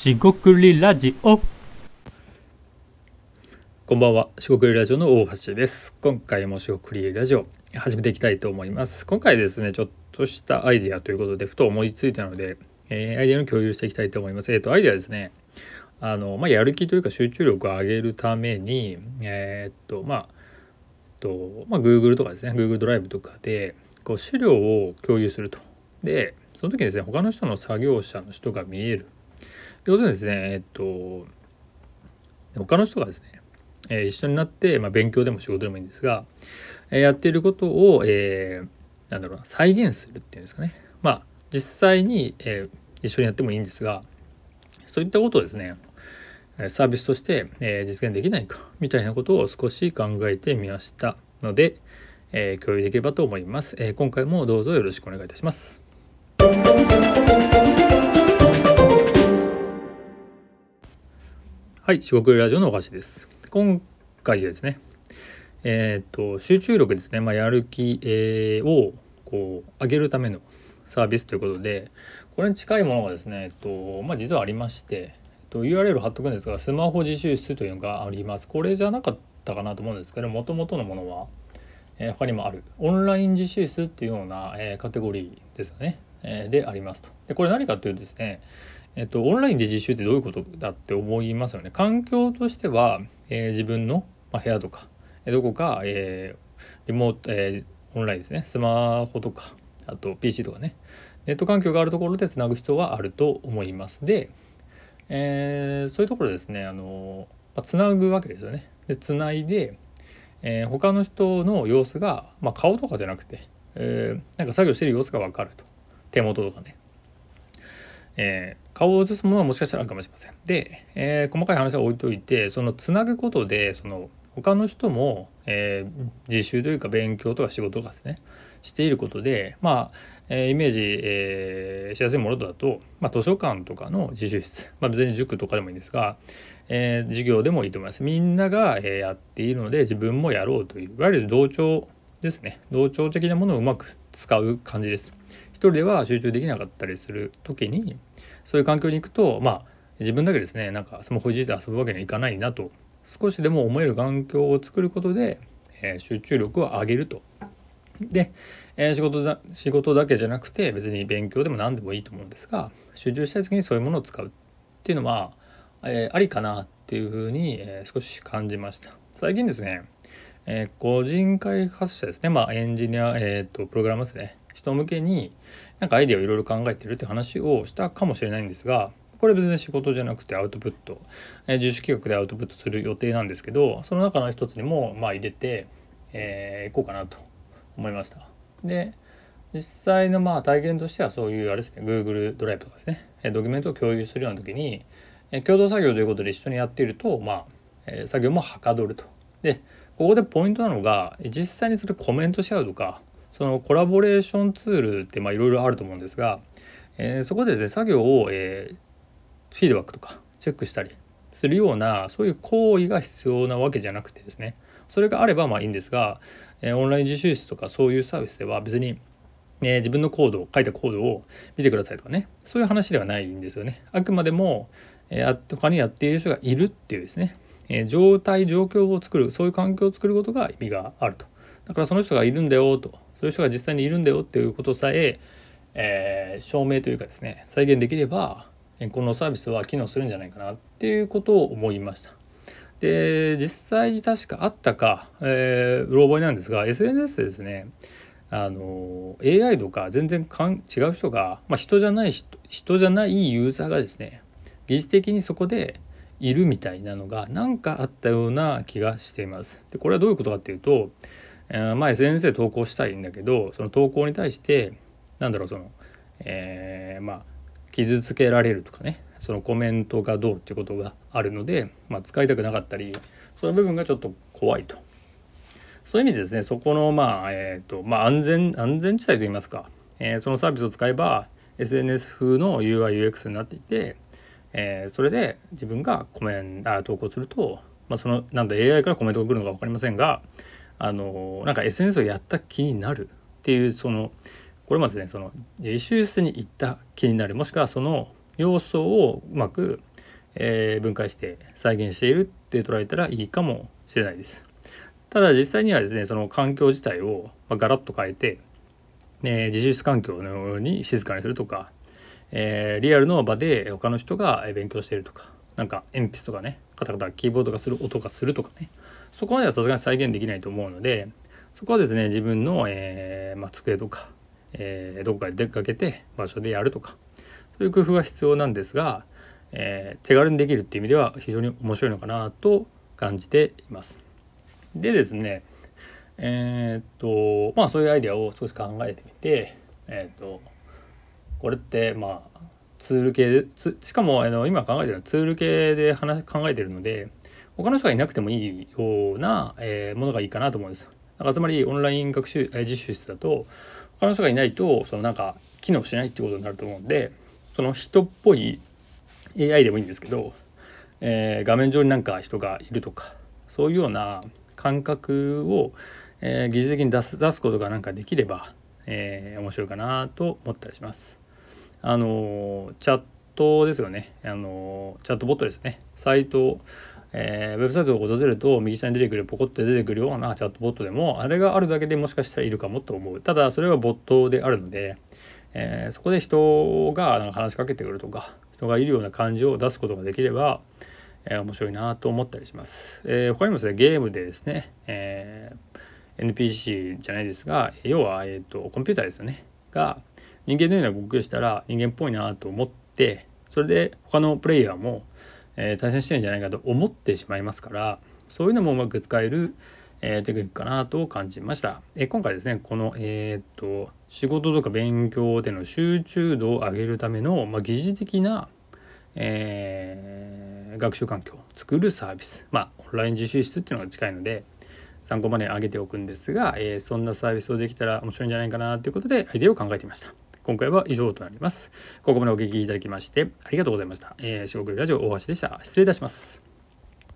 しごくりラジオこんばんは、四国ラジオの大橋です。今回も四国ラジオ始めていきたいと思います。今回ですね、ちょっとしたアイディアということで、ふと思いついたので、えーアイディアの共有していきたいと思います。えっ、と、アイディアですね、あの、まあ、やる気というか集中力を上げるために、えーっと、まあ、と、まあ、Google とかですね、Google ドライブとかで、こう、資料を共有すると。で、その時にですね、他の人の作業者の人が見える。要するにですね、えっと、他の人がですね、えー一緒になって、まあ、勉強でも仕事でもいいんですが、えーやっていることを、えーなんだろうな再現するっていうんですかね。まあ実際に、えー一緒にやってもいいんですがそういったことをですねサービスとして、えー実現できないかみたいなことを少し考えてみましたので、えー共有できればと思います、えー今回もどうぞよろしくお願いいたします。はい、四国ラジオのお菓子です。今回ですね、えっ、と集中力ですね、まあ、やる気、をこう上げるためのサービスということで、これに近いものがですね、えっとまあ、実はありまして、えっと、URL 貼っとくんですが、スマホ自習室というのがあります。これじゃなかったかなと思うんですけど、もともとのものは、えー他にもあるオンライン自習室っていうような、えカテゴリーですよね、えでありますと。でこれ何かというとですねえっと、オンラインで実習ってどういうことだって思いますよね。環境としては、えー自分の、まあ、部屋とか、えーどこか、えーリモート、えーオンラインですね、スマホとか、あと PC とかね、ネット環境があるところでつなぐ必要はあると思います。で、えーそういうところですね、あのまあ、つなぐわけですよね。で、つないで、えー他の人の様子が、まあ、顔とかじゃなくて、えーなんか作業してる様子がわかると。手元とかね。えー顔を映すものはもしかしたらあるかもしれません。で、えー細かい話は置いといてそのつなぐことでその他の人も、えー自習というか勉強とか仕事とかですねしていることでまあ、えーイメージ、えーしやすいものだと、まあ、図書館とかの自習室、まあ、別に塾とかでもいいんですが、え授業でもいいと思います。みんなが、えやっているので自分もやろうといういわゆる同調ですね同調的なものをうまく使う感じです。一人では集中できなかったりする時にそういう環境に行くとまあ自分だけですねなんかスマホいじって遊ぶわけにはいかないなと少しでも思える環境を作ることで、えー集中力を上げると。で、えー仕事だ仕事だけじゃなくて別に勉強でも何でもいいと思うんですが集中したい時にそういうものを使うっていうのは、えーありかなっていうふうに、えー少し感じました。最近ですね、えー個人開発者ですね、まあ、エンジニア、えー、とプログラマーですね人向けになんかアイデアをいろいろ考えてるって話をしたかもしれないんですがこれ別に仕事じゃなくてアウトプット、えー自主企画でアウトプットする予定なんですけどその中の一つにもまあ入れて、えー、いこうかなと思いました。で実際のまあ体験としてはそういうあれですね Google ドライブとかですねドキュメントを共有するような時に共同作業ということで一緒にやっているとまあ、作業もはかどると。でここでポイントなのが実際にそれコメントし合うとかそのコラボレーションツールっていろいろあると思うんですが、えーそこでですね作業を、えーフィードバックとかチェックしたりするようなそういう行為が必要なわけじゃなくてですねそれがあればまあいいんですが、えーオンライン自習室とかそういうサービスでは別に、えー自分のコードを書いたコードを見てくださいとかねそういう話ではないんですよね。あくまでも、えー、他にやっている人がいるっていうですね、えー状態状況を作るそういう環境を作ることが意味があると。だからその人がいるんだよとそういう人が実際にいるんだよっていうことさええー証明というかですね再現できればこのサービスは機能するんじゃないかなっていうことを思いました。で実際に確かあったか、えー、うろ覚えなんですが SNS でですねあの AI とか全然かん違う人が、まあ、人じゃない人人じゃないユーザーがですね疑似的にそこでいるみたいなのが何かあったような気がしています。でこれはどういうことかっていうと、まあ、SNS で投稿したいんだけどその投稿に対してなんだろうその、えーまあ傷つけられるとかねそのコメントがどうっていうことがあるので、まあ、使いたくなかったりその部分がちょっと怖いと。そういう意味でですねそこのまあえっ、とまあ安全安全地帯といいますか、えーそのサービスを使えば SNS 風の UIUX になっていて、えーそれで自分がコメンあ投稿すると、まあ、そのなんだ AI からコメントが来るのか分かりませんがあのなんか SNS をやった気になるっていうそのこれまでねその自習室に行った気になるもしくはその要素をうまくえー分解して再現しているって捉えたらいいかもしれないです。ただ実際にはですねその環境自体をガラッと変えて、えー自習室環境のように静かにするとか、えーリアルの場で他の人が勉強しているとかなんか鉛筆とかねカタカタキーボードがする音がするとかねそこまではさすがに再現できないと思うのでそこはですね自分の、えーまあ、机とか、えーどこかで出かけて場所でやるとかそういう工夫は必要なんですが、え手軽にできるっていう意味では非常に面白いのかなと感じています。でですねえーっとまあそういうアイデアを少し考えてみてえーっとこれってまあツール系でつしかもあの今考えてるのはツール系で話考えてるので他の人がいなくてもいいような、えーものがいいかなと思うんですよ。だからつまりオンライン学習、えー実習室だと他の人がいないとそのなんか機能しないってことになると思うんでその人っぽい AI でもいいんですけど、えー画面上になんか人がいるとかそういうような感覚を、えー疑似的に出す出すことがなんかできれば、えー面白いかなと思ったりします。あのチャットですよね。あのチャットボットですね。サイト、えーウェブサイトを訪れると右下に出てくるポコッと出てくるようなチャットボットでもあれがあるだけでもしかしたらいるかもと思う。ただそれはボットであるので、えーそこで人がなんか話しかけてくるとか人がいるような感じを出すことができれば、えー面白いなと思ったりします。えー他にもですねゲームでですね、えー NPC じゃないですが要は、えー、とコンピューターですよねが人間のような動きをしたら人間っぽいなと思ってそれで他のプレイヤーも、えー対戦してるんじゃないかと思ってしまいますからそういうのもうまく使える、えーテクニックかなと感じました。えー今回ですねこの、えー、と仕事とか勉強での集中度を上げるための、まあ、疑似的な、えー学習環境を作るサービスまあオンライン自習室っていうのが近いので参考まで上げておくんですが、えーそんなサービスをできたら面白いんじゃないかなということでアイデアを考えてみました。今回は以上となります。ここまでお聞きいただきましてありがとうございました。えー、四国ラジオ大橋でした。失礼いたします。